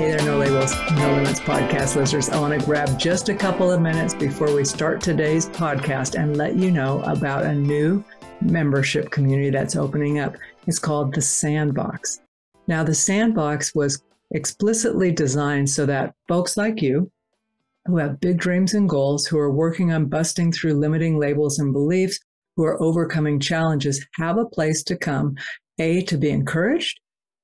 Hey there, No Labels, No Limits podcast listeners. I want to grab just a couple of minutes before we start today's podcast and let you know about a new membership community that's opening up. It's called the Sandbox. Now, the Sandbox was explicitly designed so that folks like you, who have big dreams and goals, who are working on busting through limiting labels and beliefs, who are overcoming challenges, have a place to come, A, to be encouraged,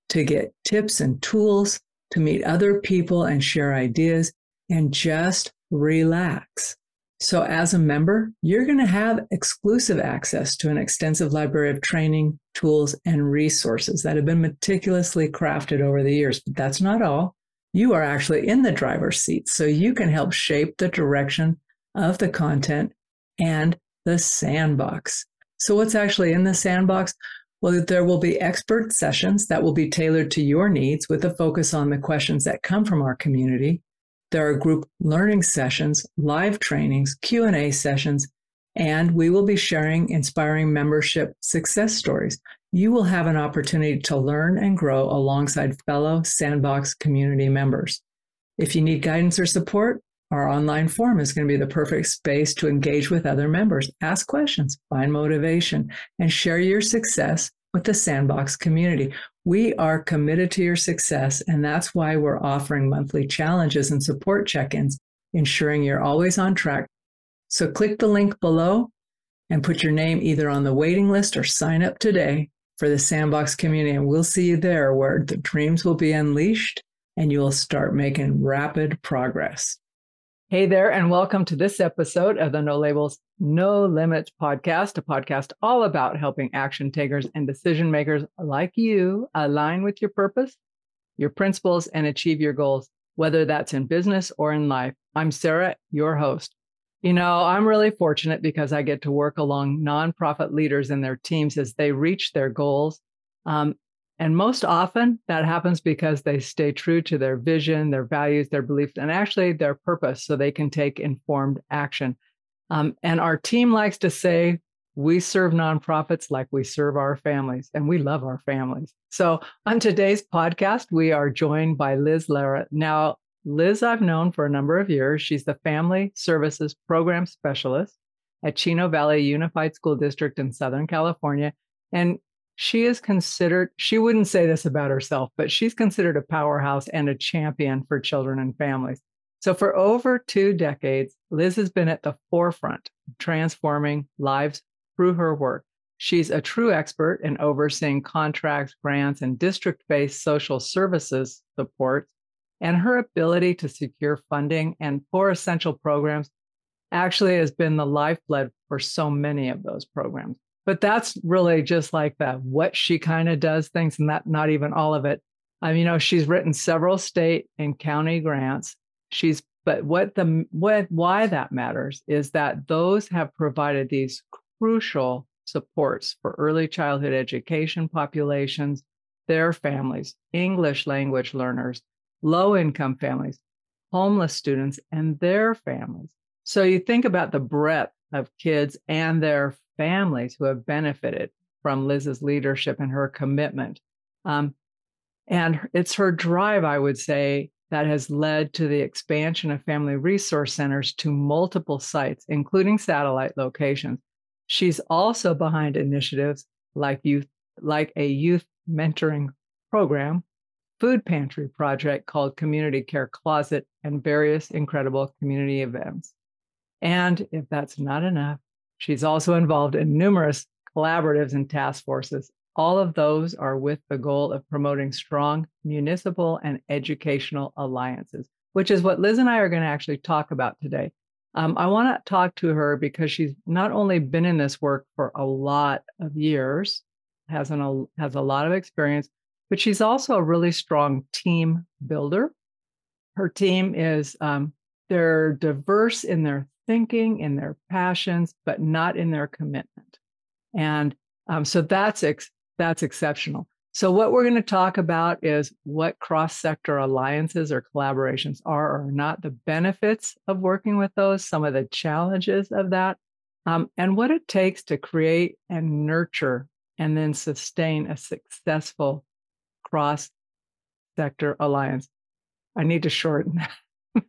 to get tips and tools, to meet other people and share ideas, and just relax. So, as a member, you're going to have exclusive access to an extensive library of training, tools, and resources that have been meticulously crafted over the years. But that's not all. You are actually in the driver's seat, so you can help shape the direction of the content and the sandbox. So, what's actually in the sandbox? Well, there will be expert sessions that will be tailored to your needs with a focus on the questions that come from our community. There are group learning sessions, live trainings, Q&A sessions, and we will be sharing inspiring membership success stories. You will have an opportunity to learn and grow alongside fellow Sandbox community members. If you need guidance or support, our online forum is going to be the perfect space to engage with other members, ask questions, find motivation, and share your success with the Sandbox community. We are committed to your success, and that's why we're offering monthly challenges and support check ins, ensuring you're always on track. So click the link below and put your name either on the waiting list or sign up today for the Sandbox community, and we'll see you there where the dreams will be unleashed and you will start making rapid progress. Hey there, and welcome to this episode of the No Labels, No Limits podcast, a podcast all about helping action takers and decision makers like you align with your purpose, your principles, and achieve your goals, whether that's in business or in life. I'm Sarah, your host. You know, I'm really fortunate because I get to work along nonprofit leaders and their teams as they reach their goals. Um, and most often that happens because they stay true to their vision, their values, their beliefs, and actually their purpose so they can take informed action. Um, and our team likes to say, we serve nonprofits like we serve our families, and we love our families. So on today's podcast, we are joined by Liz Lara. Now, Liz, I've known for a number of years. She's the Family Services Program Specialist at Chino Valley Unified School District in Southern California. And she is considered, she wouldn't say this about herself, but she's considered a powerhouse and a champion for children and families. So, for over two decades, Liz has been at the forefront transforming lives through her work. She's a true expert in overseeing contracts, grants, and district based social services support. And her ability to secure funding and for essential programs actually has been the lifeblood for so many of those programs but that's really just like that what she kind of does things and that not even all of it. Um, you know she's written several state and county grants. She's but what the what why that matters is that those have provided these crucial supports for early childhood education populations their families english language learners low income families homeless students and their families. So you think about the breadth of kids and their families who have benefited from Liz's leadership and her commitment. Um, and it's her drive, I would say, that has led to the expansion of family resource centers to multiple sites, including satellite locations. She's also behind initiatives like youth, like a youth mentoring program, food pantry project called Community Care Closet, and various incredible community events. And if that's not enough, She's also involved in numerous collaboratives and task forces. All of those are with the goal of promoting strong municipal and educational alliances, which is what Liz and I are going to actually talk about today. Um, I want to talk to her because she's not only been in this work for a lot of years, has, an, has a lot of experience, but she's also a really strong team builder. her team is um, they're diverse in their thinking, in their passions, but not in their commitment. And um, so that's ex- that's exceptional. So what we're going to talk about is what cross-sector alliances or collaborations are or not, the benefits of working with those, some of the challenges of that, um, and what it takes to create and nurture and then sustain a successful cross-sector alliance. I need to shorten that.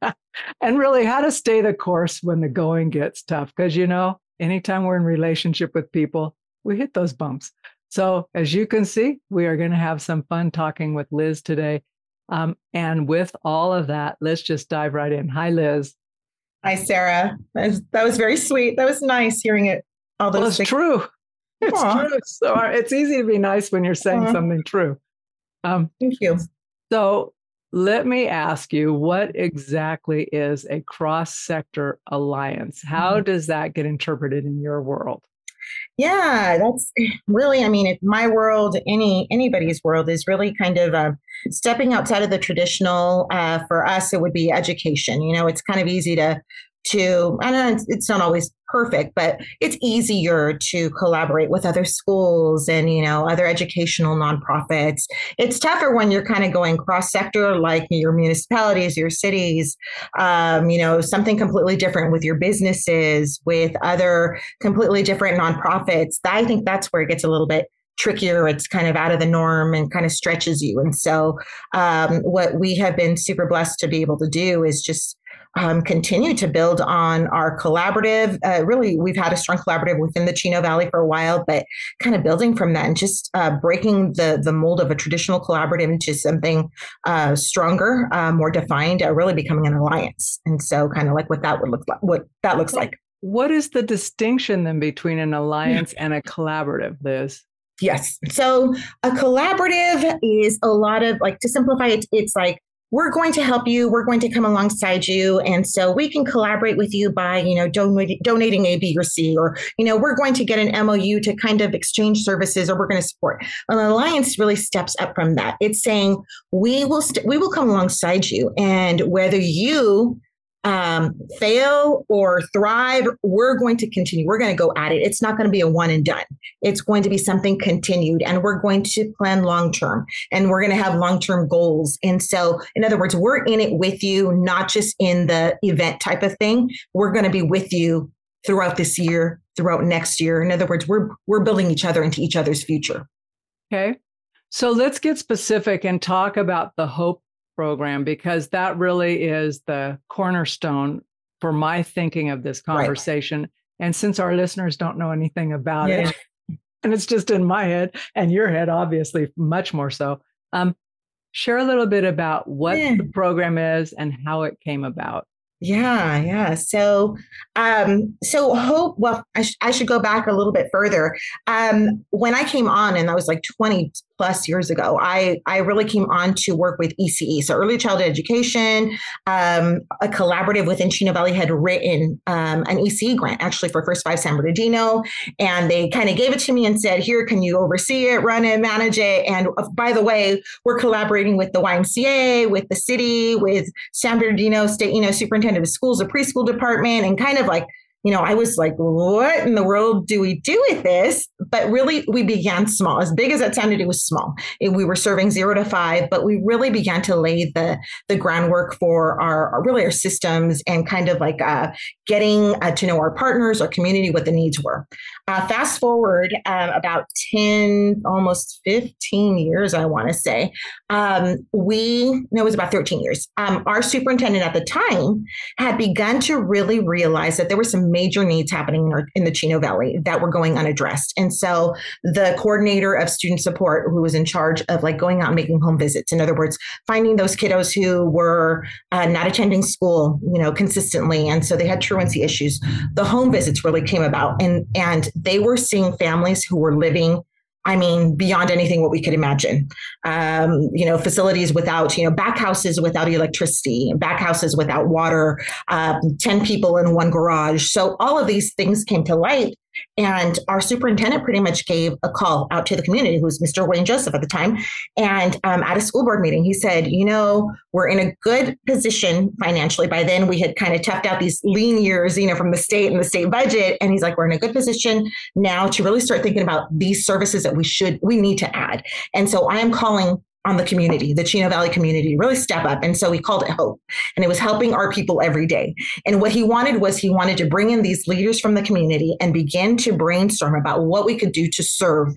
and really how to stay the course when the going gets tough. Because, you know, anytime we're in relationship with people, we hit those bumps. So, as you can see, we are going to have some fun talking with Liz today. Um, and with all of that, let's just dive right in. Hi, Liz. Hi, Sarah. That was, that was very sweet. That was nice hearing it. All those well, it's things. true. It's Aww. true. So uh, it's easy to be nice when you're saying Aww. something true. Um, Thank you. So let me ask you, what exactly is a cross sector alliance? How mm-hmm. does that get interpreted in your world? Yeah, that's really, I mean, if my world, any anybody's world is really kind of uh, stepping outside of the traditional. Uh, for us, it would be education. You know, it's kind of easy to to I don't know it's not always perfect, but it's easier to collaborate with other schools and you know other educational nonprofits. It's tougher when you're kind of going cross sector, like your municipalities, your cities, um, you know, something completely different with your businesses, with other completely different nonprofits. I think that's where it gets a little bit trickier. It's kind of out of the norm and kind of stretches you. And so, um, what we have been super blessed to be able to do is just um, continue to build on our collaborative. Uh, really, we've had a strong collaborative within the Chino Valley for a while, but kind of building from that and just uh, breaking the the mold of a traditional collaborative into something uh, stronger, uh, more defined, uh, really becoming an alliance. And so, kind of like what that would look like, what that looks like. What is the distinction then between an alliance and a collaborative, Liz? Yes. So a collaborative is a lot of like to simplify it, it's like we're going to help you. We're going to come alongside you. And so we can collaborate with you by you know don- donating a b or c or you know we're going to get an mou to kind of exchange services or we're going to support. An alliance really steps up from that. It's saying we will st- we will come alongside you and whether you um, fail or thrive, we're going to continue. We're going to go at it. It's not going to be a one and done. It's going to be something continued, and we're going to plan long term and we're going to have long term goals. And so, in other words, we're in it with you, not just in the event type of thing. We're going to be with you throughout this year, throughout next year. In other words, we're we're building each other into each other's future. Okay. So let's get specific and talk about the hope program because that really is the cornerstone for my thinking of this conversation. Right. And since our listeners don't know anything about yeah. it, and it's just in my head and your head, obviously, much more so. Um, share a little bit about what yeah. the program is and how it came about. Yeah, yeah. So, um, so hope. Well, I, sh- I should go back a little bit further. Um, when I came on, and that was like twenty plus years ago, I I really came on to work with ECE, so early childhood education. Um, a collaborative within Chino Valley had written um, an ECE grant actually for First Five San Bernardino, and they kind of gave it to me and said, "Here, can you oversee it, run it, manage it?" And uh, by the way, we're collaborating with the YMCA, with the city, with San Bernardino State, you know, superintendent of schools, a preschool department, and kind of like, you know, I was like, what in the world do we do with this? But really, we began small. As big as that sounded, it was small. It, we were serving zero to five, but we really began to lay the the groundwork for our, really our systems and kind of like uh, getting uh, to know our partners, our community, what the needs were. Uh, fast forward um, about 10, almost 15 years, I want to say, um, we, no, it was about 13 years. Um, our superintendent at the time had begun to really realize that there were some major needs happening in, our, in the Chino Valley that were going unaddressed. And so the coordinator of student support, who was in charge of like going out and making home visits, in other words, finding those kiddos who were uh, not attending school, you know, consistently. And so they had truancy issues. The home visits really came about and, and they were seeing families who were living I mean, beyond anything what we could imagine. Um, you know, facilities without, you know, back houses without electricity, back houses without water, um, 10 people in one garage. So all of these things came to light. And our superintendent pretty much gave a call out to the community, who was Mr. Wayne Joseph at the time. And um, at a school board meeting, he said, You know, we're in a good position financially. By then, we had kind of toughed out these lean years, you know, from the state and the state budget. And he's like, We're in a good position now to really start thinking about these services that we should, we need to add. And so I am calling on the community, the Chino Valley community, really step up. And so we called it Hope. And it was helping our people every day. And what he wanted was he wanted to bring in these leaders from the community and begin to brainstorm about what we could do to serve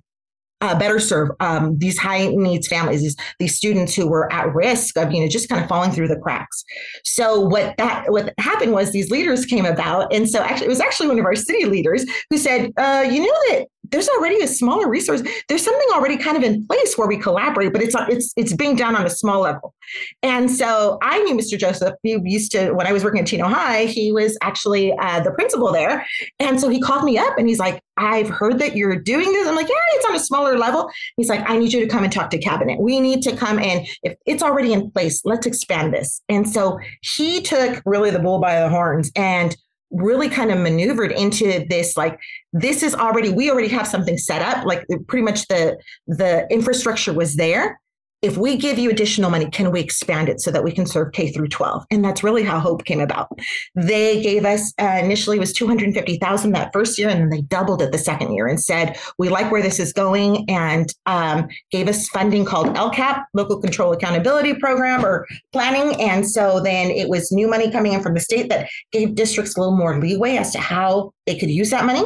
uh, better serve um, these high needs families, these, these students who were at risk of, you know, just kind of falling through the cracks. So what that what happened was these leaders came about, and so actually it was actually one of our city leaders who said, uh, you know that there's already a smaller resource. There's something already kind of in place where we collaborate, but it's it's it's being done on a small level. And so I knew Mr. Joseph. He used to when I was working at Chino High. He was actually uh, the principal there, and so he called me up and he's like, "I've heard that you're doing this." I'm like, "Yeah, it's on a smaller level." He's like, "I need you to come and talk to cabinet. We need to come and if it's already in place, let's expand this." And so he took really the bull by the horns and really kind of maneuvered into this like this is already we already have something set up like pretty much the the infrastructure was there if we give you additional money, can we expand it so that we can serve K through 12? And that's really how Hope came about. They gave us uh, initially was 250,000 that first year, and then they doubled it the second year and said, we like where this is going and um, gave us funding called LCAP, Local Control Accountability Program or planning. And so then it was new money coming in from the state that gave districts a little more leeway as to how they could use that money.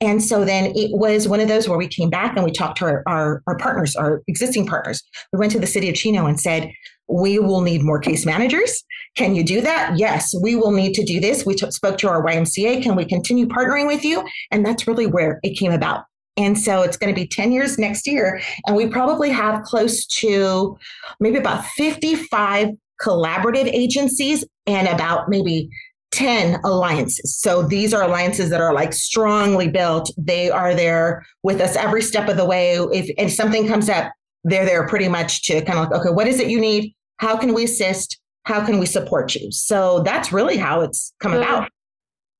And so then it was one of those where we came back and we talked to our, our, our partners, our existing partners. We went to the city of Chino and said, we will need more case managers. Can you do that? Yes, we will need to do this. We t- spoke to our YMCA. Can we continue partnering with you? And that's really where it came about. And so it's going to be 10 years next year. And we probably have close to maybe about 55 collaborative agencies and about maybe 10 alliances. So these are alliances that are like strongly built. They are there with us every step of the way. If, if something comes up, they're there pretty much to kind of like, okay, what is it you need? How can we assist? How can we support you? So that's really how it's come so about.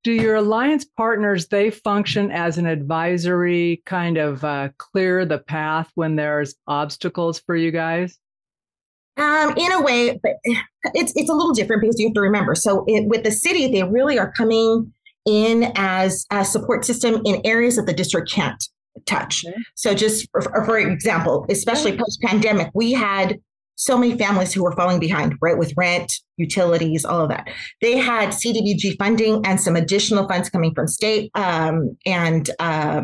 Do your alliance partners they function as an advisory kind of uh, clear the path when there's obstacles for you guys? Um, in a way, but it's it's a little different because you have to remember. So it, with the city, they really are coming in as a support system in areas that the district can't touch. Okay. So just for, for example, especially post pandemic, we had so many families who were falling behind, right, with rent, utilities, all of that. They had CDBG funding and some additional funds coming from state um, and uh,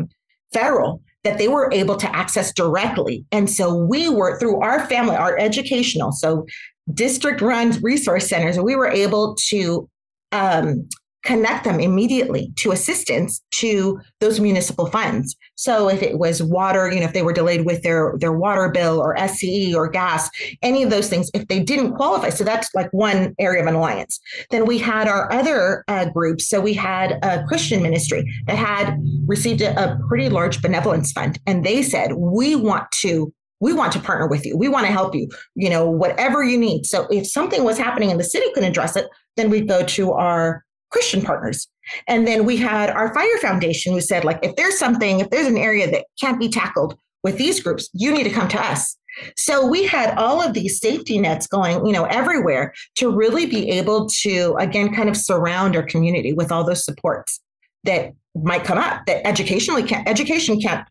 federal that they were able to access directly. And so we were through our family, our educational, so district run resource centers, we were able to um, connect them immediately to assistance to those municipal funds. So if it was water, you know, if they were delayed with their their water bill or SCE or gas, any of those things, if they didn't qualify, so that's like one area of an alliance. Then we had our other uh, groups. So we had a Christian ministry that had received a, a pretty large benevolence fund, and they said we want to we want to partner with you. We want to help you, you know, whatever you need. So if something was happening and the city couldn't address it, then we'd go to our Christian partners. And then we had our fire foundation who said, like, if there's something, if there's an area that can't be tackled with these groups, you need to come to us. So we had all of these safety nets going, you know, everywhere to really be able to, again, kind of surround our community with all those supports that might come up that educationally can't, education can't,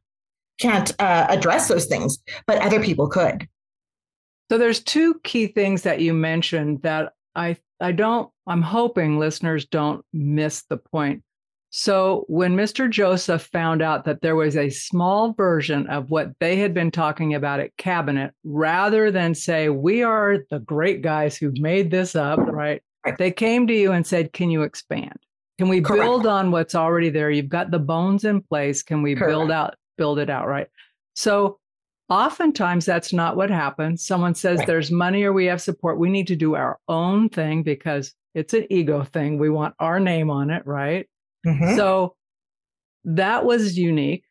can't uh, address those things, but other people could. So there's two key things that you mentioned that I I don't, I'm hoping listeners don't miss the point. So, when Mr. Joseph found out that there was a small version of what they had been talking about at cabinet, rather than say, We are the great guys who made this up, right? They came to you and said, Can you expand? Can we Correct. build on what's already there? You've got the bones in place. Can we Correct. build out, build it out, right? So, Oftentimes, that's not what happens. Someone says right. there's money or we have support. We need to do our own thing because it's an ego thing. We want our name on it, right? Mm-hmm. So that was unique.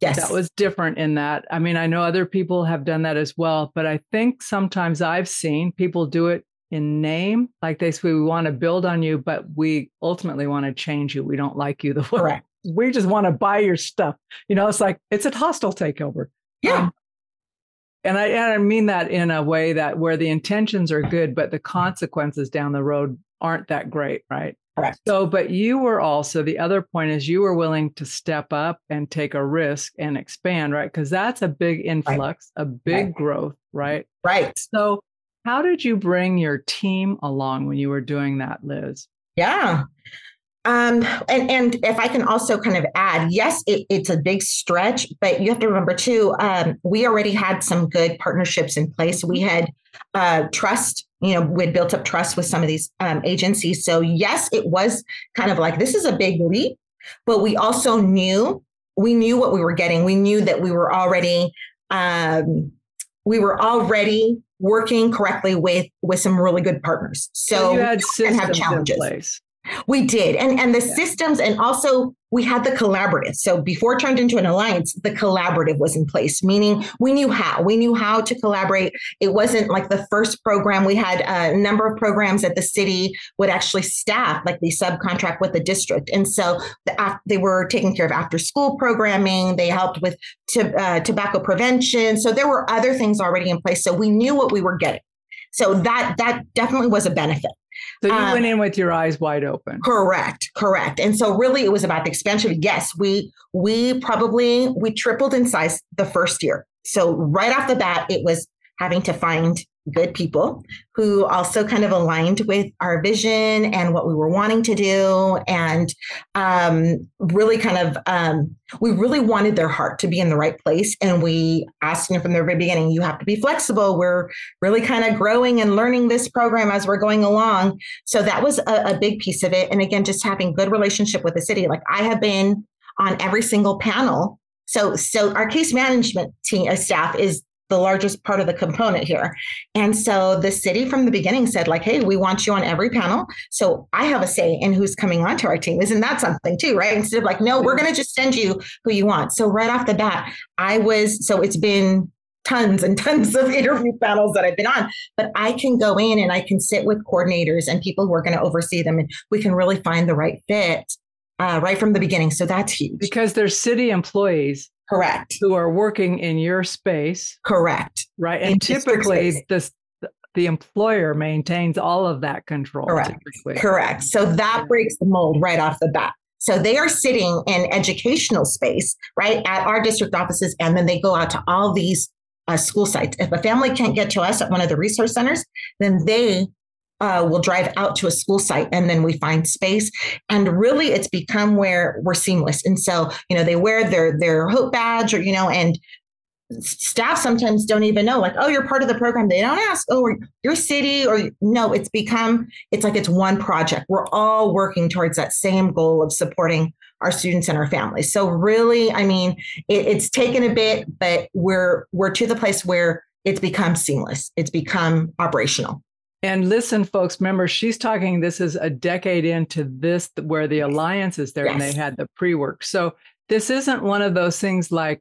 Yes. That was different in that. I mean, I know other people have done that as well, but I think sometimes I've seen people do it in name. Like they say, we want to build on you, but we ultimately want to change you. We don't like you the way, Correct. we just want to buy your stuff. You know, it's like it's a hostile takeover. Yeah. Um, and I and I mean that in a way that where the intentions are good, but the consequences down the road aren't that great, right? Correct. So, but you were also the other point is you were willing to step up and take a risk and expand, right? Because that's a big influx, right. a big right. growth, right? Right. So, how did you bring your team along when you were doing that, Liz? Yeah. Um, and and if I can also kind of add, yes, it, it's a big stretch, but you have to remember too, um, we already had some good partnerships in place. We had uh, trust, you know, we had built up trust with some of these um, agencies. So yes, it was kind of like this is a big leap, but we also knew we knew what we were getting. We knew that we were already um, we were already working correctly with with some really good partners. So, so you had systems have challenges. in place. We did. And and the yeah. systems and also we had the collaborative. So before it turned into an alliance, the collaborative was in place, meaning we knew how. We knew how to collaborate. It wasn't like the first program. We had a number of programs that the city would actually staff, like the subcontract with the district. And so the, they were taking care of after school programming. They helped with to, uh, tobacco prevention. So there were other things already in place. So we knew what we were getting. So that that definitely was a benefit. So you um, went in with your eyes wide open. Correct, correct. And so really it was about the expansion. Yes, we we probably we tripled in size the first year. So right off the bat, it was having to find good people who also kind of aligned with our vision and what we were wanting to do. And um, really kind of um, we really wanted their heart to be in the right place. And we asked them from the very beginning you have to be flexible. We're really kind of growing and learning this program as we're going along. So that was a, a big piece of it. And again just having good relationship with the city. Like i have been on every single panel. So, so our case management team uh, staff is the largest part of the component here. And so the city from the beginning said, like, hey, we want you on every panel. So I have a say in who's coming onto our team. Isn't that something too, right? Instead of like, no, we're going to just send you who you want. So right off the bat, I was, so it's been tons and tons of interview panels that I've been on, but I can go in and I can sit with coordinators and people who are going to oversee them, and we can really find the right fit uh, right from the beginning. So that's huge. Because they're city employees Correct. Who are working in your space. Correct. Right. And in typically this the employer maintains all of that control. Correct. Typically. Correct. So that breaks the mold right off the bat. So they are sitting in educational space, right, at our district offices, and then they go out to all these uh, school sites. If a family can't get to us at one of the resource centers, then they uh, we'll drive out to a school site and then we find space. And really, it's become where we're seamless. And so, you know, they wear their their hope badge, or you know, and staff sometimes don't even know, like, oh, you're part of the program. They don't ask, oh, your city, or no. It's become it's like it's one project. We're all working towards that same goal of supporting our students and our families. So really, I mean, it, it's taken a bit, but we're we're to the place where it's become seamless. It's become operational. And listen, folks, remember, she's talking, this is a decade into this where the alliance is there yes. and they had the pre work. So this isn't one of those things like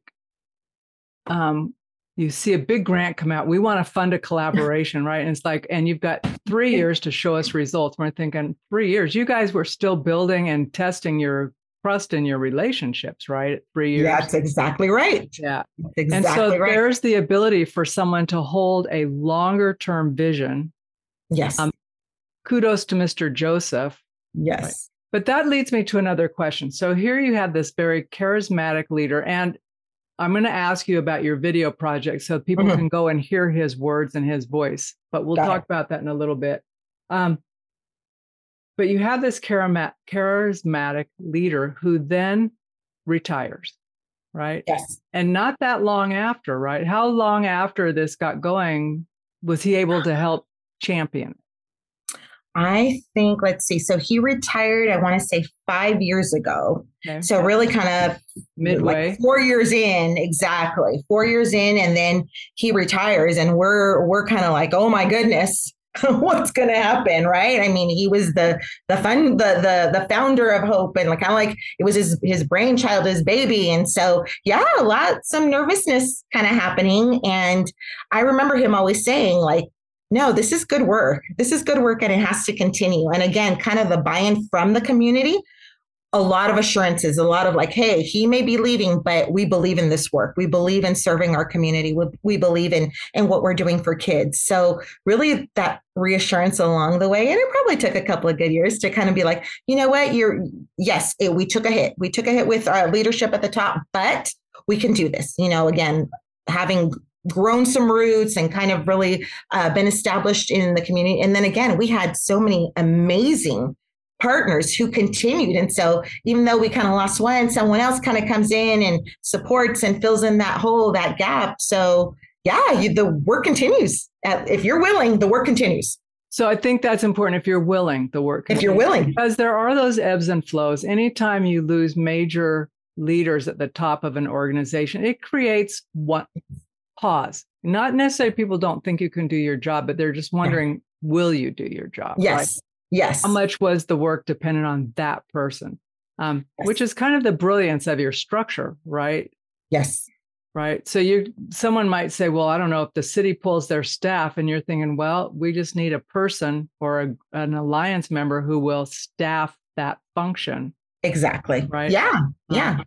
um, you see a big grant come out. We want to fund a collaboration, right? And it's like, and you've got three years to show us results. We're thinking three years. You guys were still building and testing your trust in your relationships, right? Three years. That's exactly right. Yeah. exactly and so right. there's the ability for someone to hold a longer term vision Yes. Um, kudos to Mr. Joseph. Yes. Right. But that leads me to another question. So here you have this very charismatic leader, and I'm going to ask you about your video project so people mm-hmm. can go and hear his words and his voice. But we'll Got talk it. about that in a little bit. Um, but you have this charismatic leader who then retires, right? Yes. And not that long after, right? How long after this got going was he able to help champion? I think, let's see. So he retired, I want to say five years ago. Okay. So really kind of midway, like four years in, exactly. Four years in, and then he retires, and we're we're kind of like, oh my goodness, what's going to happen, right? I mean, he was the the fun the the the founder of Hope, and like kind of like it was his his brainchild, his baby, and so yeah, a lot some nervousness kind of happening. And I remember him always saying like no, this is good work. This is good work and it has to continue. And again, kind of the buy in from the community. a lot of assurances, a lot of like, hey, he may be leaving, but we believe in this work. We believe in serving our community. We, we believe in in what we're doing for kids. So really that reassurance along the way. And it probably took a couple of good years to kind of be like, you know what, you're yes, it, we took a hit. We took a hit with our leadership at the top, but we can do this. You know, again, having grown some roots and kind of really uh, been established in the community. And then again, we had so many amazing partners who continued. And so even though we kind of lost one, someone else kind of comes in and supports and fills in that hole, that gap. So yeah, you, the work continues. If you're willing, the work continues. So I think that's important if you're willing, the work. Continues. If you're willing. Because there are those ebbs and flows. Anytime you lose major leaders at the top of an organization, it creates what pause. Not necessarily people don't think you can do your job, but they're just wondering, will you do your job? Yes. Right? Yes. How much was the work dependent on that person? Um, yes. Which is kind of the brilliance of your structure, right? Yes. Right. So you someone might say, well, I don't know if the city pulls their staff, and you're thinking, well, we just need a person or a, an alliance member who will staff that function. Exactly. Right. Yeah. Yeah. Um,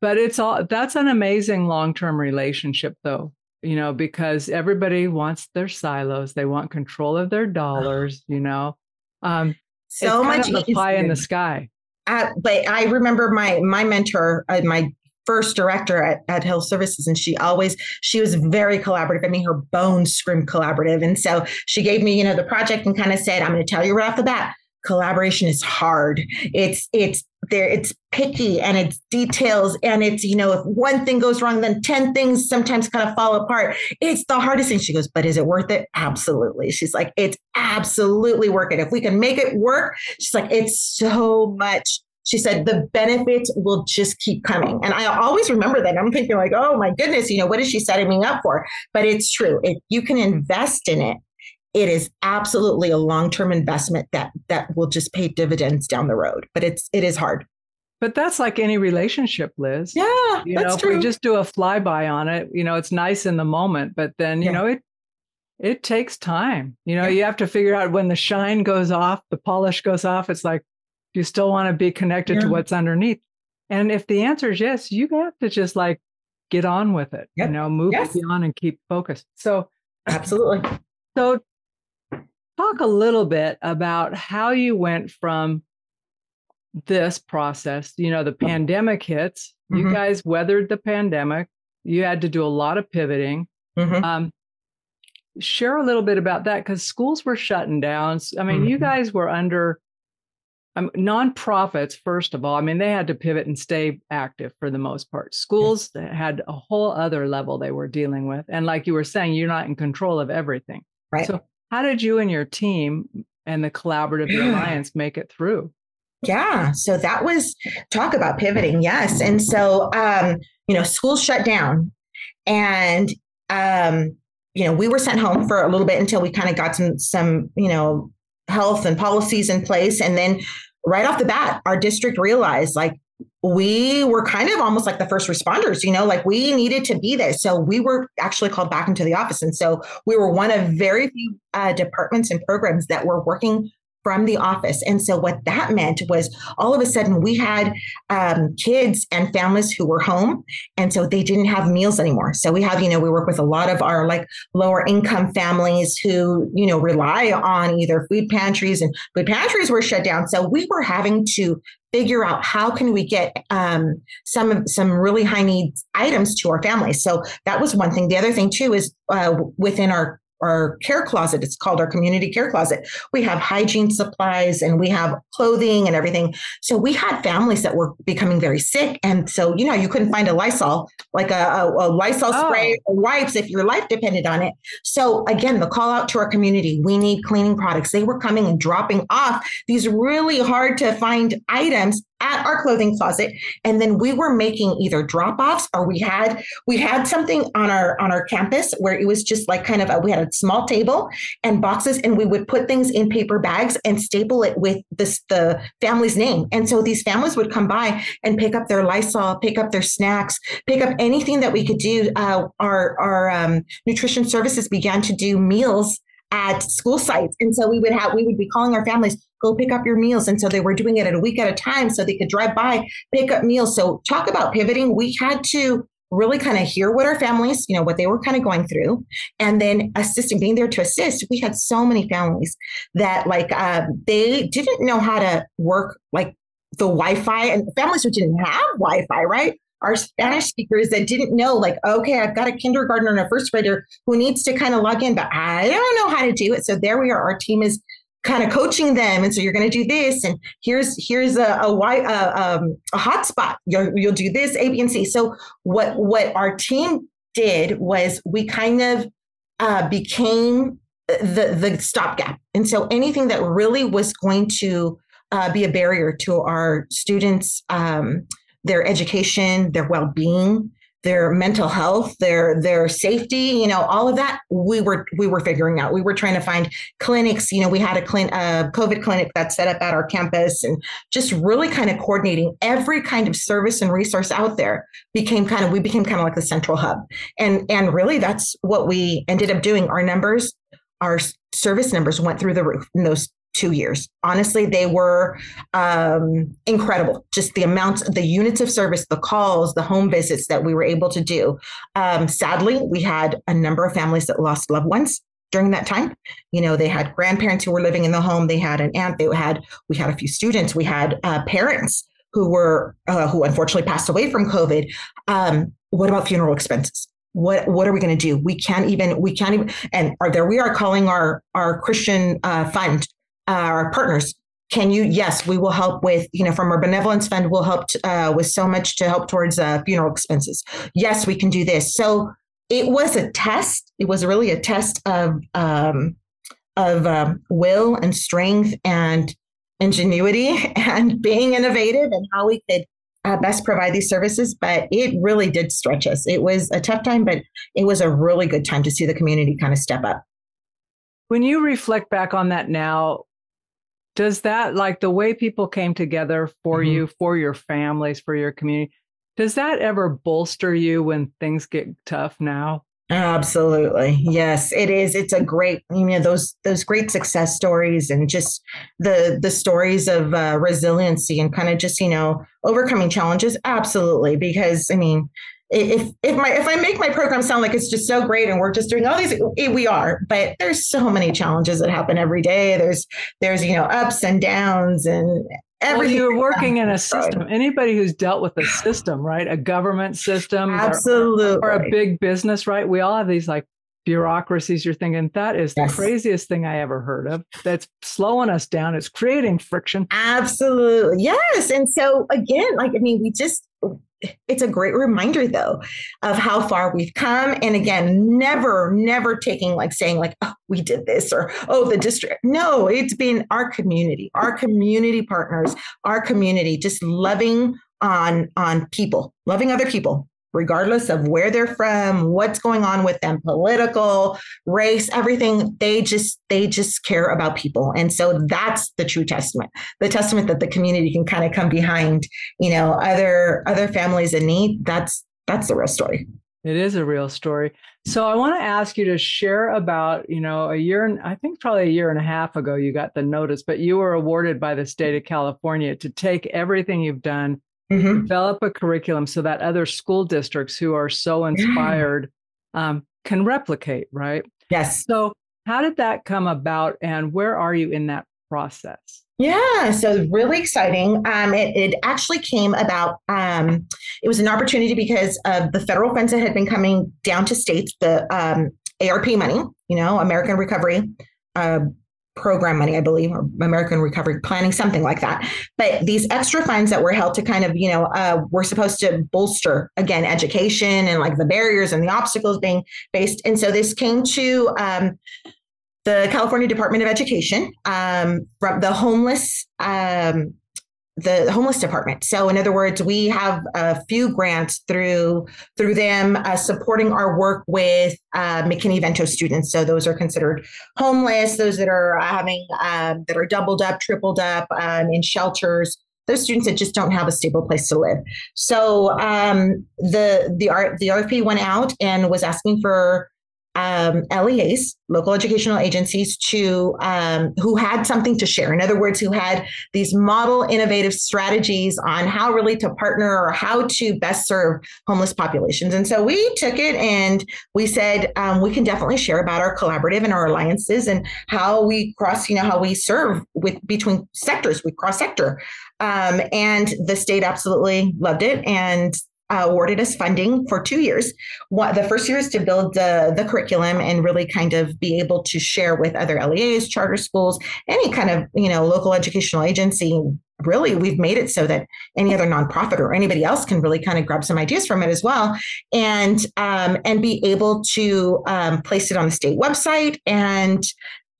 but it's all that's an amazing long-term relationship though you know because everybody wants their silos they want control of their dollars you know um, so much of a pie in the sky. Uh, but I remember my my mentor, uh, my first director at, at Hill Services, and she always she was very collaborative. I mean, her bones screamed collaborative, and so she gave me you know the project and kind of said, "I'm going to tell you right off the bat, collaboration is hard. It's it's there it's picky and it's details and it's you know if one thing goes wrong then 10 things sometimes kind of fall apart. It's the hardest thing. She goes but is it worth it? Absolutely. She's like it's absolutely worth it. If we can make it work she's like it's so much. She said the benefits will just keep coming. And i always remember that. I'm thinking like oh my goodness you know what is she setting me up for? But it's true. If you can invest in it it is absolutely a long-term investment that that will just pay dividends down the road but it's it is hard but that's like any relationship liz yeah you that's know true. if we just do a flyby on it you know it's nice in the moment but then you yeah. know it it takes time you know yeah. you have to figure out when the shine goes off the polish goes off it's like do you still want to be connected yeah. to what's underneath and if the answer is yes you have to just like get on with it yep. you know move yes. beyond and keep focused so absolutely so talk a little bit about how you went from this process. You know, the pandemic hits, mm-hmm. you guys weathered the pandemic, you had to do a lot of pivoting. Mm-hmm. Um, share a little bit about that because schools were shutting down. I mean, mm-hmm. you guys were under um, nonprofits, first of all. I mean, they had to pivot and stay active for the most part. Schools had a whole other level they were dealing with. And like you were saying, you're not in control of everything. Right. So, how did you and your team and the collaborative yeah. alliance make it through? Yeah. So that was talk about pivoting. Yes. And so, um, you know, schools shut down and, um, you know, we were sent home for a little bit until we kind of got some, some, you know, health and policies in place. And then right off the bat, our district realized like we were kind of almost like the first responders, you know, like we needed to be there. So we were actually called back into the office. And so we were one of very few uh, departments and programs that were working from the office. And so what that meant was all of a sudden we had um, kids and families who were home. And so they didn't have meals anymore. So we have, you know, we work with a lot of our like lower income families who, you know, rely on either food pantries and food pantries were shut down. So we were having to figure out how can we get um, some some really high needs items to our families. So that was one thing. The other thing too is uh, within our our care closet. It's called our community care closet. We have hygiene supplies and we have clothing and everything. So we had families that were becoming very sick. And so, you know, you couldn't find a Lysol, like a, a, a Lysol oh. spray or wipes if your life depended on it. So again, the call out to our community, we need cleaning products. They were coming and dropping off these really hard to find items at our clothing closet and then we were making either drop-offs or we had we had something on our on our campus where it was just like kind of a, we had a small table and boxes and we would put things in paper bags and staple it with this the family's name and so these families would come by and pick up their lysol pick up their snacks pick up anything that we could do uh, our our um, nutrition services began to do meals at school sites. And so we would have, we would be calling our families, go pick up your meals. And so they were doing it at a week at a time so they could drive by, pick up meals. So talk about pivoting. We had to really kind of hear what our families, you know, what they were kind of going through, and then assisting, being there to assist. We had so many families that like uh, they didn't know how to work like the Wi-Fi, and families who didn't have Wi-Fi, right? Our Spanish speakers that didn't know, like, okay, I've got a kindergartner and a first grader who needs to kind of log in, but I don't know how to do it. So there we are. Our team is kind of coaching them and so you're going to do this and here's here's a a, a, um, a hotspot you'll, you'll do this a b and c. So what what our team did was we kind of uh, became the the stopgap. And so anything that really was going to uh, be a barrier to our students um, their education their well-being their mental health, their their safety, you know, all of that we were we were figuring out. We were trying to find clinics. You know, we had a, clin- a COVID clinic that's set up at our campus, and just really kind of coordinating every kind of service and resource out there became kind of we became kind of like the central hub, and and really that's what we ended up doing. Our numbers, our service numbers went through the roof in those two years. Honestly, they were um, incredible. Just the amounts, the units of service, the calls, the home visits that we were able to do. Um, sadly, we had a number of families that lost loved ones during that time. You know, they had grandparents who were living in the home. They had an aunt. They had we had a few students. We had uh, parents who were uh, who unfortunately passed away from COVID. Um, what about funeral expenses? what what are we going to do we can't even we can't even and are there we are calling our our christian uh, fund our partners. Can you yes we will help with you know from our benevolence fund we'll help uh, with so much to help towards uh, funeral expenses. Yes we can do this. So it was a test. It was really a test of um, of um, will and strength and ingenuity and being innovative and how we could uh, best provide these services but it really did stretch us. It was a tough time but it was a really good time to see the community kind of step up. When you reflect back on that now does that like the way people came together for mm-hmm. you for your families for your community does that ever bolster you when things get tough now? Absolutely. Yes it is. It's a great you know those those great success stories and just the the stories of uh, resiliency and kind of just you know overcoming challenges. Absolutely because i mean if if my if I make my program sound like it's just so great and we're just doing all these we are but there's so many challenges that happen every day. There's there's you know ups and downs and everything well, you're working in a system. Anybody who's dealt with a system right? A government system absolutely. or, or a big business right? We all have these like bureaucracies. You're thinking that is yes. the craziest thing i ever heard of. That's slowing us down. It's creating friction. Absolutely. Yes. And so again like i mean we just it's a great reminder though of how far we've come. And again never never taking like saying like oh we did this or oh the district. No it's been our community our community partners our community just loving on on people loving other people regardless of where they're from, what's going on with them, political, race, everything. They just they just care about people. And so that's the true testament. The testament that the community can kind of come behind, you know, other other families in need. That's that's the real story. It is a real story. So I want to ask you to share about, you know, a year and I think probably a year and a half ago you got the notice, but you were awarded by the state of California to take everything you've done mm-hmm. develop a curriculum so that other school districts who are so inspired um, can replicate, right? Yes. So, how did that come about, and where are you in that process? Yeah, so really exciting. Um, it, it actually came about. Um, it was an opportunity because of the federal funds that had been coming down to states, the um, ARP money, you know, American Recovery uh, program money, I believe, or American Recovery Planning, something like that. But these extra funds that were held to kind of, you know, uh, were supposed to bolster again education and like the barriers and the obstacles being faced. And so this came to um, the California Department of Education um, from the homeless um, the homeless department. So, in other words, we have a few grants through through them uh, supporting our work with uh, McKinney-Vento students. So, those are considered homeless. Those that are having um, that are doubled up, tripled up um, in shelters. Those students that just don't have a stable place to live. So, um, the the art the RFP went out and was asking for um, LEAs, local educational agencies, to um, who had something to share. In other words, who had these model innovative strategies on how really to partner or how to best serve homeless populations. And so we took it and we said um, we can definitely share about our collaborative and our alliances and how we cross, you know, how we serve with between sectors, we cross sector. Um, and the state absolutely loved it. And uh, awarded us funding for two years. What, the first year is to build the, the curriculum and really kind of be able to share with other LEAs, charter schools, any kind of you know local educational agency. Really, we've made it so that any other nonprofit or anybody else can really kind of grab some ideas from it as well, and um, and be able to um, place it on the state website and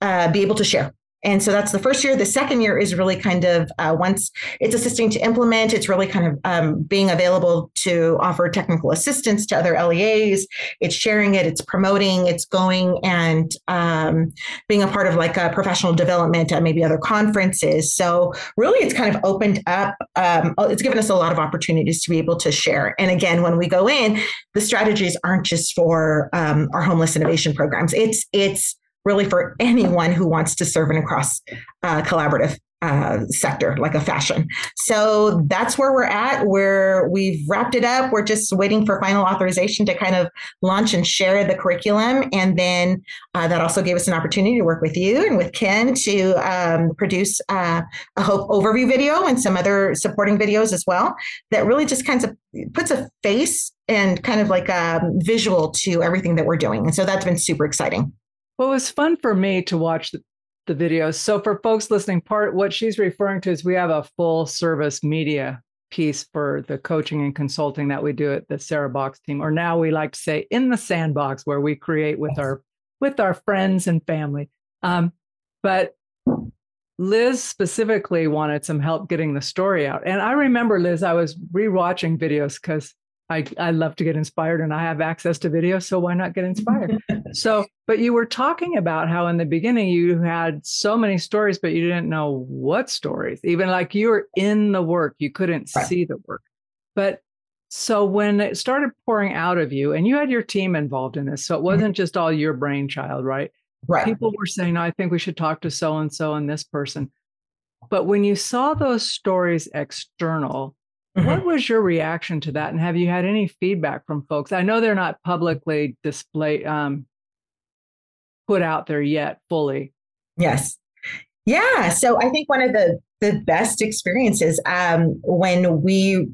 uh, be able to share and so that's the first year. The second year is really kind of uh, once it's assisting to implement, it's really kind of um, being available to offer technical assistance to other LEAs. It's sharing it, it's promoting, it's going and um, being a part of like a professional development at maybe other conferences. So really, it's kind of opened up. Um, it's given us a lot of opportunities to be able to share. And again, when we go in, the strategies aren't just for um, our homeless innovation programs. It's it's really for anyone who wants to serve in a cross uh, collaborative uh, sector, like a fashion. So that's where we're at. Where we've wrapped it up. We're just waiting for final authorization to kind of launch and share the curriculum. And then uh, that also gave us an opportunity to work with you and with Ken to um, produce uh, a Hope overview video and some other supporting videos as well. That really just kind of puts a face and kind of like a visual to everything that we're doing. And so that's been super exciting. Well, it was fun for me to watch the, the videos. So for folks listening, part what she's referring to is we have a full service media piece for the coaching and consulting that we do at the Sarah Box team, or now we like to say in the sandbox where we create with our with our friends and family. Um, but Liz specifically wanted some help getting the story out. And I remember, Liz, I was rewatching videos because I, I love to get inspired and I have access to video, so why not get inspired? so, but you were talking about how in the beginning you had so many stories, but you didn't know what stories. Even like you were in the work, you couldn't right. see the work. But so when it started pouring out of you, and you had your team involved in this, so it mm-hmm. wasn't just all your brainchild, right? Right. People were saying, no, I think we should talk to so and so and this person. But when you saw those stories external, Mm-hmm. What was your reaction to that? And have you had any feedback from folks? I know they're not publicly displayed, um, put out there yet fully. Yes. Yeah. So I think one of the the best experiences um, when we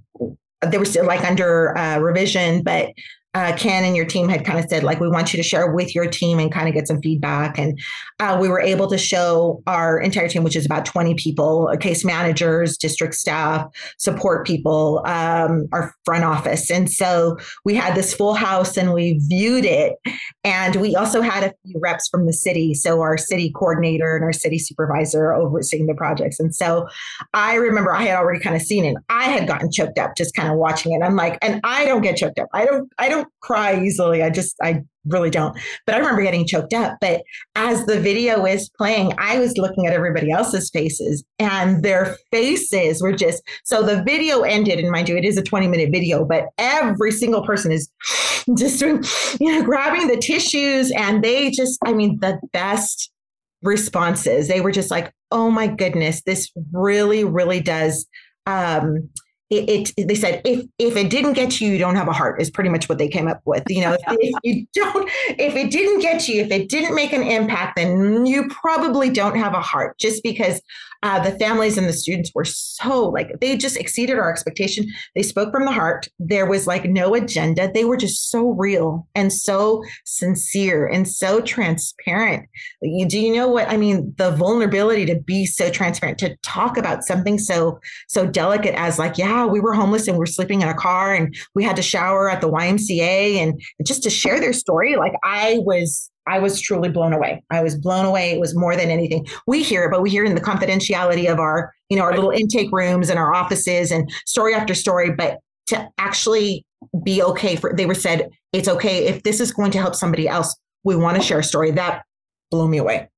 there was still like under uh, revision, but uh, Ken and your team had kind of said, like, we want you to share with your team and kind of get some feedback. And uh, we were able to show our entire team, which is about 20 people, uh, case managers, district staff, support people, um, our front office. And so we had this full house and we viewed it. And we also had a few reps from the city. So our city coordinator and our city supervisor overseeing the projects. And so I remember I had already kind of seen it. I had gotten choked up just kind of watching it. I'm like, and I don't get choked up. I don't, I don't don't cry easily. I just, I really don't. But I remember getting choked up. But as the video is playing, I was looking at everybody else's faces and their faces were just so the video ended. And mind you, it is a 20 minute video, but every single person is just doing, you know, grabbing the tissues and they just, I mean, the best responses. They were just like, oh my goodness, this really, really does. Um, it, it, they said if if it didn't get you you don't have a heart is pretty much what they came up with you know if you don't if it didn't get you if it didn't make an impact then you probably don't have a heart just because uh, the families and the students were so like they just exceeded our expectation. They spoke from the heart. There was like no agenda. They were just so real and so sincere and so transparent. You, do you know what? I mean the vulnerability to be so transparent to talk about something so so delicate as like yeah we were homeless and we are sleeping in a car and we had to shower at the ymca and just to share their story like i was I was truly blown away. I was blown away. It was more than anything. We hear it, but we hear in the confidentiality of our, you know, our little intake rooms and our offices and story after story. But to actually be okay for, they were said, it's okay if this is going to help somebody else. We want to share a story. That blew me away.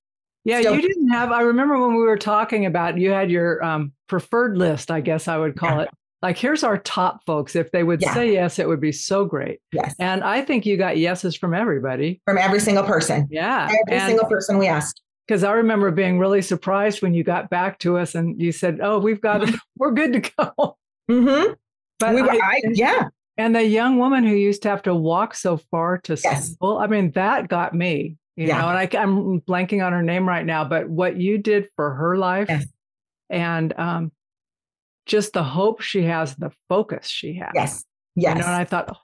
Yeah, so, you didn't have. I remember when we were talking about you had your um, preferred list, I guess I would call yeah. it. Like here's our top folks if they would Yeah. say yes it would be so great Yes. and i think you got yeses from everybody From every single person. yeah Every and single person we asked. because i remember being really surprised when you got back to us and you said oh we've got we're good to go Mm-hmm. but We were, I- I, yeah. and the young woman who used to have to walk so far to Yes. school i mean that got me you Yeah. know and I, i'm blanking on her name right now but what you did for her life Yes. and um, just the hope she has the focus she has Yes. You Yes. know, and I thought, oh,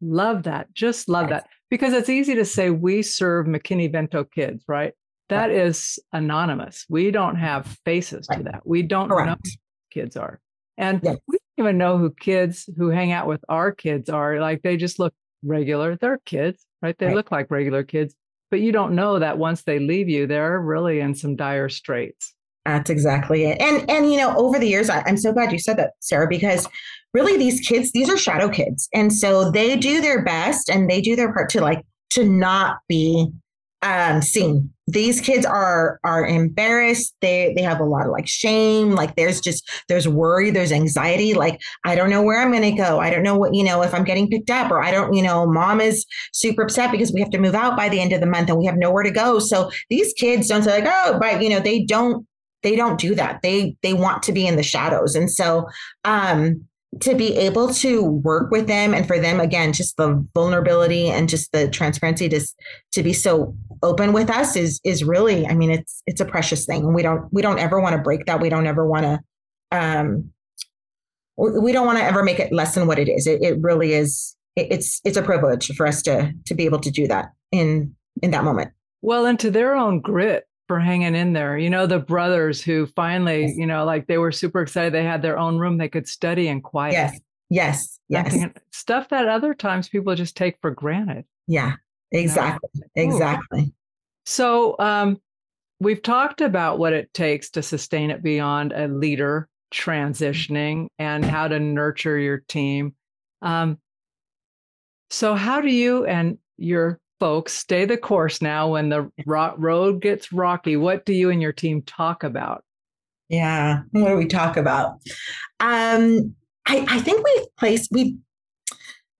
love that. Just love Yes. that. Because it's easy to say we serve McKinney Vento kids, right? That is anonymous. We don't have faces to that. We don't know Correct. who kids are. And Yes. we don't even know who kids who hang out with our kids are. Like they just look regular. They're kids, right? They Right. look like regular kids. But you don't know that once they leave you, they're really in some dire straits. That's exactly it. And and you know, over the years, I, I'm so glad you said that, Sarah, because really these kids, these are shadow kids. And so they do their best and they do their part to like to not be um seen. These kids are are embarrassed. They they have a lot of like shame. Like there's just there's worry, there's anxiety. Like I don't know where I'm gonna go. I don't know what, you know, if I'm getting picked up, or I don't, you know, mom is super upset because we have to move out by the end of the month and we have nowhere to go. So these kids don't say like, oh, but you know, they don't they don't do that. They they want to be in the shadows. And so um to be able to work with them and for them again just the vulnerability and just the transparency to to be so open with us is is really i mean it's it's a precious thing. And we don't we don't ever want to break that. We don't ever want to um we don't want to ever make it less than what it is. It, it really is it, it's it's a privilege for us to to be able to do that in in that moment. Well, and to their own grit for hanging in there. You know, the brothers who finally, Yes. you know, like they were super excited. They had their own room they could study in quiet. yes yes yes thinking, Stuff that other times people just take for granted. yeah exactly exactly So, um, we've talked about what it takes to sustain it beyond a leader transitioning and how to nurture your team. Um, so, how do you and your folks stay the course now when the ro- road gets rocky? What do you and your team talk about? Yeah. What do we talk about? Um, I, I think we've placed we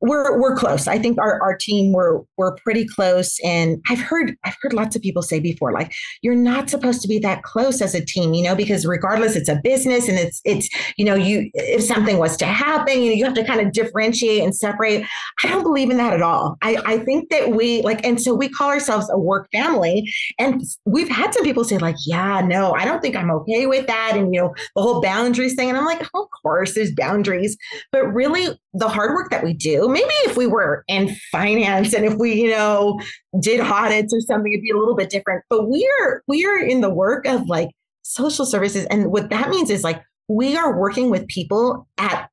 we're we're close. I think our, our team we're we're pretty close. And I've heard I've heard lots of people say before, like, you're not supposed to be that close as a team, you know, because regardless, it's a business and it's it's, you know, you if something was to happen, you know, you have to kind of differentiate and separate. I don't believe in that at all. I, I think that we like, and so we call ourselves a work family. And we've had some people say, like, yeah, no, I don't think I'm okay with that. And, you know, the whole boundaries thing. And I'm like, of course, there's boundaries. But really, the hard work that we do, maybe if we were in finance and if we, you know, did audits or something, it'd be a little bit different. But we're we're in the work of like social services. And what that means is like we are working with people at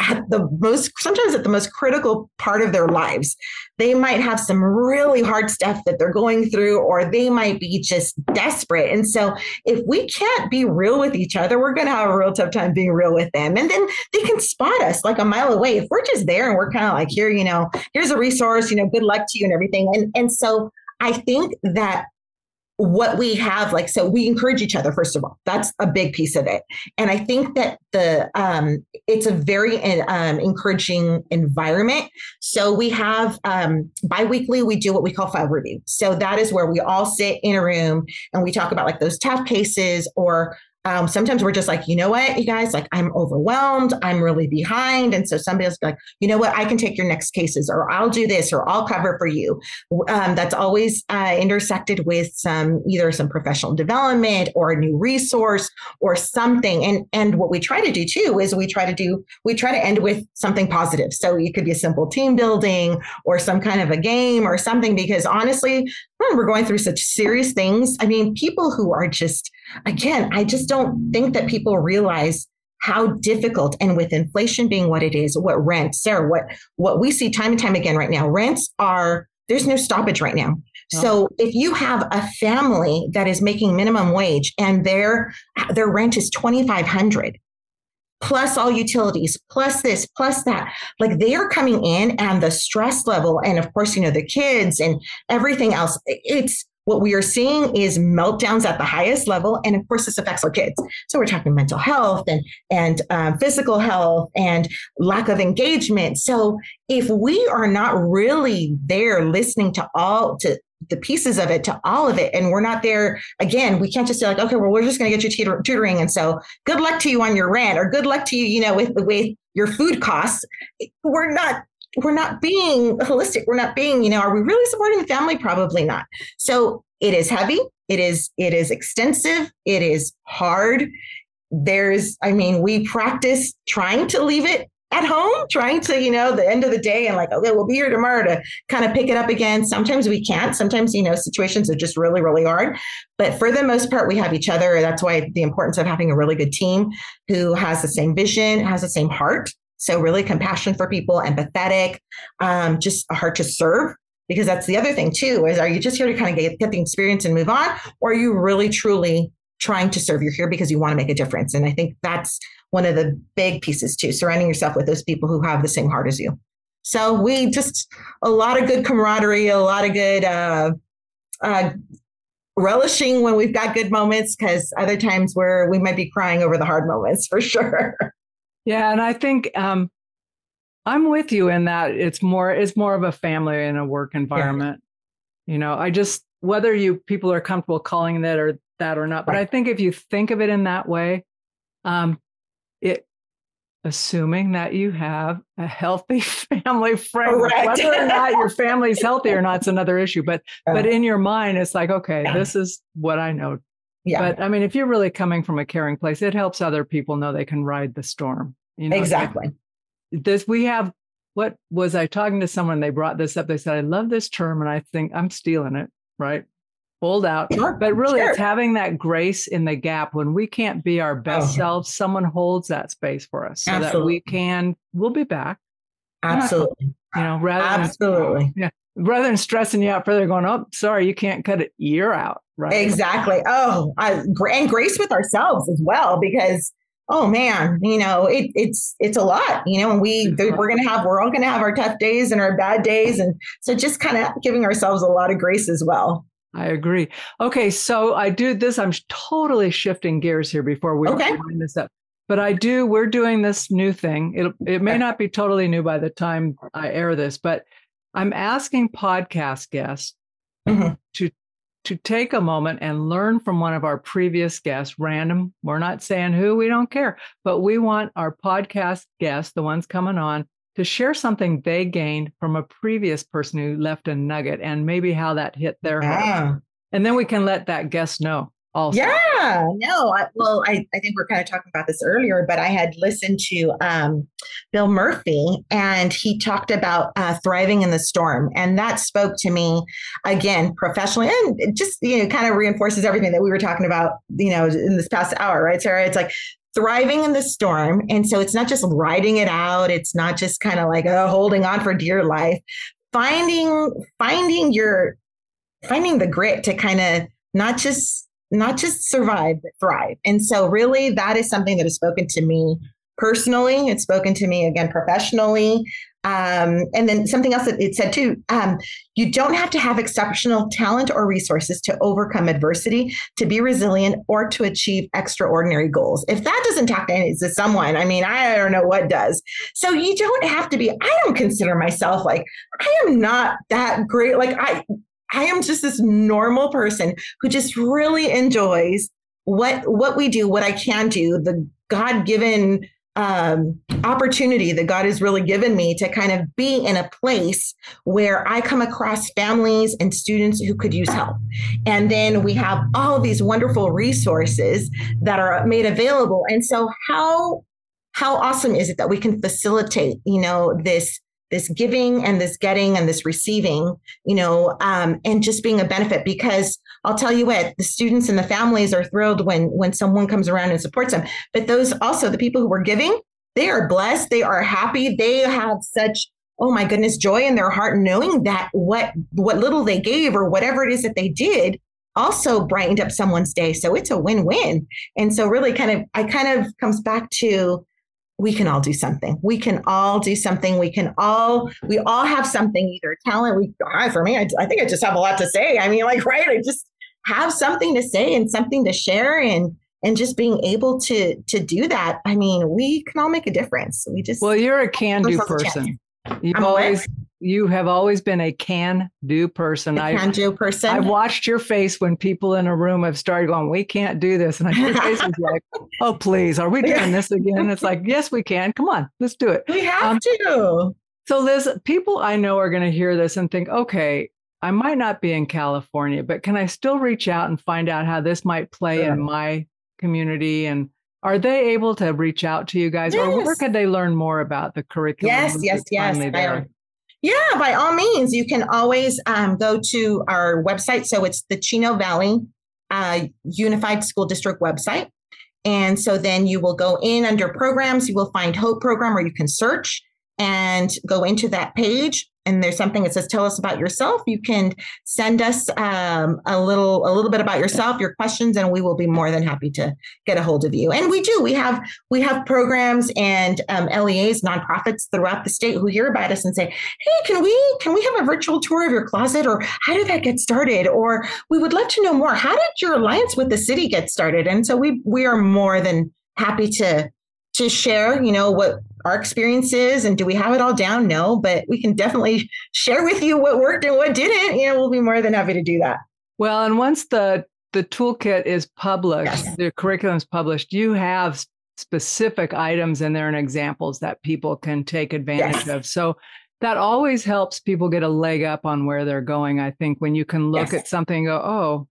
at the most sometimes at the most critical part of their lives. They might have some really hard stuff that they're going through or they might be just desperate. And so if we can't be real with each other we're going to have a real tough time being real with them. And then they can spot us like a mile away. If we're just there and we're kind of like here you know here's a resource you know good luck to you and everything. And and so i think that what we have like so we encourage each other first of all. That's a big piece of it. And i think that the um it's a very um, encouraging environment. So we have um biweekly we do what we call file review so that is where we all sit in a room and we talk about like those tough cases or um, sometimes we're just like, you know what, you guys, like I'm overwhelmed, I'm really behind. And so somebody else be like, you know what, I can take your next cases, or I'll do this, or I'll cover for you. Um, that's always uh, intersected with some either some professional development or a new resource or something. And and what we try to do too is we try to do we try to end with something positive. So it could be a simple team building or some kind of a game or something. Because honestly, we're going through such serious things, I mean, people who are just again, I just don't think that people realize how difficult and with inflation being what it is, what rent, Sarah, what what we see time and time again right now, rents are there's no stoppage right now. No. So if you have a family that is making minimum wage and their their rent is 2500 plus all utilities plus this plus that like they are coming in and the stress level and of course you know the kids and everything else it's what we are seeing is meltdowns at the highest level and of course this affects our kids. So we're talking mental health and and um, physical health and lack of engagement. So if we are not really there listening to all to the pieces of it to all of it and we're not there again we can't just say like okay well we're just going to get you tutoring and so good luck to you on your rent or good luck to you you know with the way your food costs. We're not we're not being holistic. We're not being you know are we really supporting the family? Probably not. So it is heavy. It is it is extensive. It is hard. There's i mean we practice trying to leave it at home trying to you know the end of the day and like okay we'll be here tomorrow to kind of pick it up again. Sometimes we can't. Sometimes you know situations are just really really hard. But for the most part we have each other. That's why the importance of having a really good team who has the same vision has the same heart so really compassion for people empathetic um, just a heart to serve because that's the other thing too is are you just here to kind of get, get the experience and move on or are you really truly trying to serve you're here because you want to make a difference and i think that's one of the big pieces too, surrounding yourself with those people who have the same heart as you. So we just a lot of good camaraderie, a lot of good uh, uh, relishing when we've got good moments, because other times where we might be crying over the hard moments for sure. Yeah, and I think um, I'm with you in that it's more it's more of a family and a work environment. Yeah. You know, I just whether you people are comfortable calling that or that or not, but right. I think if you think of it in that way, um, it assuming that you have a healthy family whether or not your family's healthy or not is another issue but but in your mind it's like okay yeah. this is what i know yeah. but i mean if you're really coming from a caring place it helps other people know they can ride the storm you know exactly this we have what was i talking to someone they brought this up they said i love this term and i think i'm stealing it right hold out. Sure, but really, sure. it's having that grace in the gap when we can't be our best oh. selves. Someone holds that space for us so Absolutely. that we can. We'll be back. Absolutely. you know, rather Absolutely. Than, yeah, rather than stressing you out further, going, "Oh, sorry, you can't cut it. You're out." Right. Exactly. Oh, I, and grace with ourselves as well, because oh man, you know, it, it's it's a lot, you know, and we we're gonna have we're all gonna have our tough days and our bad days, and so just kind of giving ourselves a lot of grace as well. I agree. Okay, so I do this. I'm totally shifting gears here before we okay. wind this up. But I do. We're doing this new thing. It it may not be totally new by the time I air this, but I'm asking podcast guests mm-hmm. to to take a moment and learn from one of our previous guests. Random. We're not saying who. We don't care. But we want our podcast guests, the ones coming on, to share something they gained from a previous person who left a nugget and maybe how that hit their yeah. heart. And then we can let that guest know also. Yeah, no, I, well, I, I think we are kind of talking about this earlier, but I had listened to um, Bill Murphy and he talked about uh, thriving in the storm. And that spoke to me again professionally and it just, you know, kind of reinforces everything that we were talking about, you know, in this past hour, right, Sarah? It's like thriving in the storm. And so it's not just riding it out. It's not just kind of like oh, holding on for dear life. Finding finding your finding the grit to kind of not just not just survive but thrive. And so really that is something that has spoken to me personally. It's spoken to me again professionally. Um, and then something else that it said too um, you don't have to have exceptional talent or resources to overcome adversity, to be resilient, or to achieve extraordinary goals. If that doesn't talk to someone, I mean, I don't know what does. So you don't have to be, I don't consider myself like, I am not that great. Like, I, I am just this normal person who just really enjoys what what we do, what I can do, the God given um, opportunity that God has really given me to kind of be in a place where I come across families and students who could use help. And then we have all these wonderful resources that are made available. And so how how awesome is it that we can facilitate, you know, this this giving and this getting and this receiving, you know, um, and just being a benefit. Because I'll tell you what, the students and the families are thrilled when when someone comes around and supports them. But those also the people who were giving, they are blessed, they are happy, they have such oh my goodness joy in their heart knowing that what what little they gave or whatever it is that they did also brightened up someone's day. So it's a win-win. And so really kind of i kind of comes back to we can all do something. We can all do something. We can all, we all have something, either talent. We, hi for me, I, I think I just have a lot to say. I mean, like, right. I just have something to say and something to share and, and just being able to to do that i mean we can all make a difference we just well you're a can do person you've I'm always you have always been a can do person. I can do person. I've watched your face when people in a room have started going, "We can't do this," and your face is like, "Oh, please, are we doing this again?" It's like, "Yes, we can. Come on, let's do it." We have um, to. So, Liz, people I know are going to hear this and think, "Okay, I might not be in California, but can I still reach out and find out how this might play sure. in my community and are they able to reach out to you guys yes. or where could they learn more about the curriculum? Yes, yes, yes. Yeah, by all means, you can always um, go to our website. So it's the Chino Valley uh, Unified School District website. And so then you will go in under programs, you will find Hope Program, or you can search and go into that page and there's something that says tell us about yourself. You can send us um, a little a little bit about yourself your questions and we will be more than happy to get a hold of you. And we do we have we have programs and um, leas nonprofits throughout the state who hear about us and say hey can we can we have a virtual tour of your closet? Or how did that get started? Or we would love to know more. How did your alliance with the city get started? And so we we are more than happy to to share you know what our experiences and do we have it all down? No, but we can definitely share with you what worked and what didn't. You know, we'll be more than happy to do that. Well, and once the the toolkit is published, yes. the curriculum is published, you have specific items in there and examples that people can take advantage yes. of. So that always helps people get a leg up on where they're going. I think when you can look yes. at something and go, oh,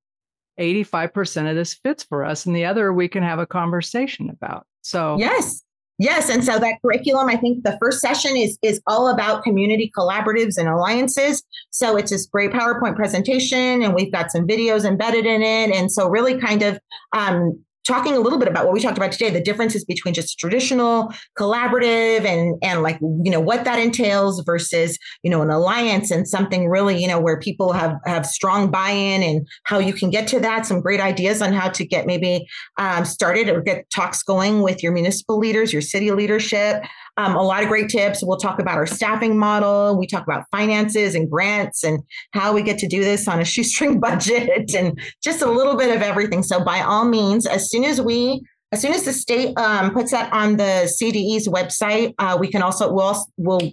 85% of this fits for us, and the other we can have a conversation about. So, yes, Yes, and so that curriculum, I think the first session is is all about community collaboratives and alliances. So it's this great PowerPoint presentation, and we've got some videos embedded in it, and so really kind of um, talking a little bit about what we talked about today the differences between just traditional collaborative and and like you know what that entails versus you know an alliance and something really you know where people have have strong buy-in and how you can get to that some great ideas on how to get maybe um, started or get talks going with your municipal leaders your city leadership um, a lot of great tips we'll talk about our staffing model we talk about finances and grants and how we get to do this on a shoestring budget and just a little bit of everything so by all means as soon as we as soon as the state um, puts that on the CDE's website, uh, we can also we'll we'll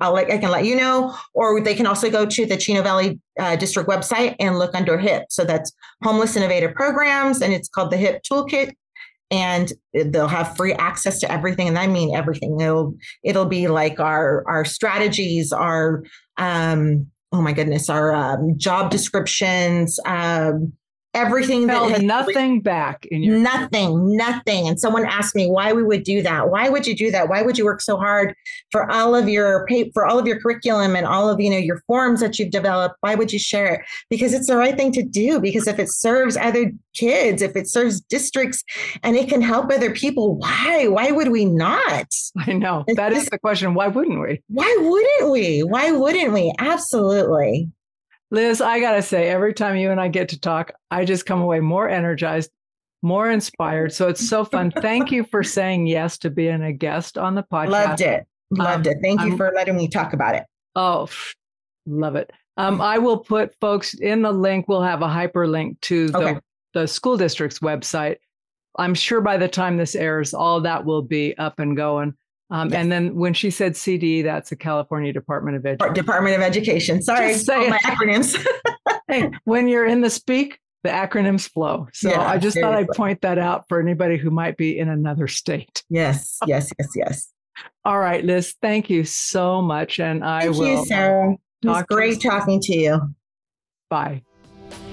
I'll let, I can let you know, or they can also go to the Chino Valley uh, District website and look under HIP. So that's Homeless Innovative Programs, and it's called the HIP Toolkit. And they'll have free access to everything, and I mean everything. It'll it'll be like our our strategies, our um, oh my goodness, our um, job descriptions, um, everything that nothing back in your nothing nothing. And someone asked me why we would do that? Why would you do that? Why would you work so hard for all of your pay for all of your curriculum and all of you know your forms that you've developed? Why would you share it? Because it's the right thing to do because if it serves other kids if it serves districts and it can help other people why why would we not? I know. That is the question. Why wouldn't we? Why wouldn't we? Why wouldn't we? Absolutely Liz, I got to say, every time you and I get to talk, I just come away more energized, more inspired. So it's so fun. Thank you for saying yes to being a guest on the podcast. Loved it. Loved um, it. Thank you for letting me talk about it. Oh, love it. Um, I will put folks in the link. We'll have a hyperlink to the, okay. the school district's website. I'm sure by the time this airs, all that will be up and going. Um, yes. And then when she said CD, that's the California Department of Education. Department of Education. Sorry, my acronyms. hey, when you're in the speak, the acronyms flow. So yeah, I just thought I'd point that out for anybody who might be in another state. Yes, yes, yes, yes. All right, Liz, thank you so much. And I thank will. You, Sarah. It was great talking to you. Bye.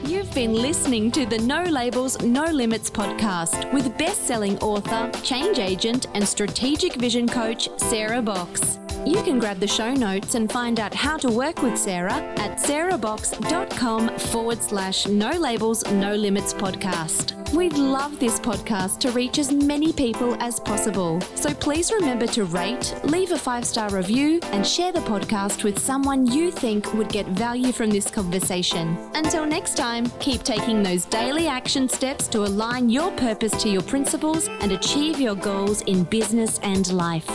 You've been listening to the No Labels, No Limits podcast with best selling author, change agent, and strategic vision coach, Sarah Box. You can grab the show notes and find out how to work with Sarah at sarahbox.com forward slash no labels, no limits podcast. We'd love this podcast to reach as many people as possible. So please remember to rate, leave a five star review, and share the podcast with someone you think would get value from this conversation. Until next time, keep taking those daily action steps to align your purpose to your principles and achieve your goals in business and life.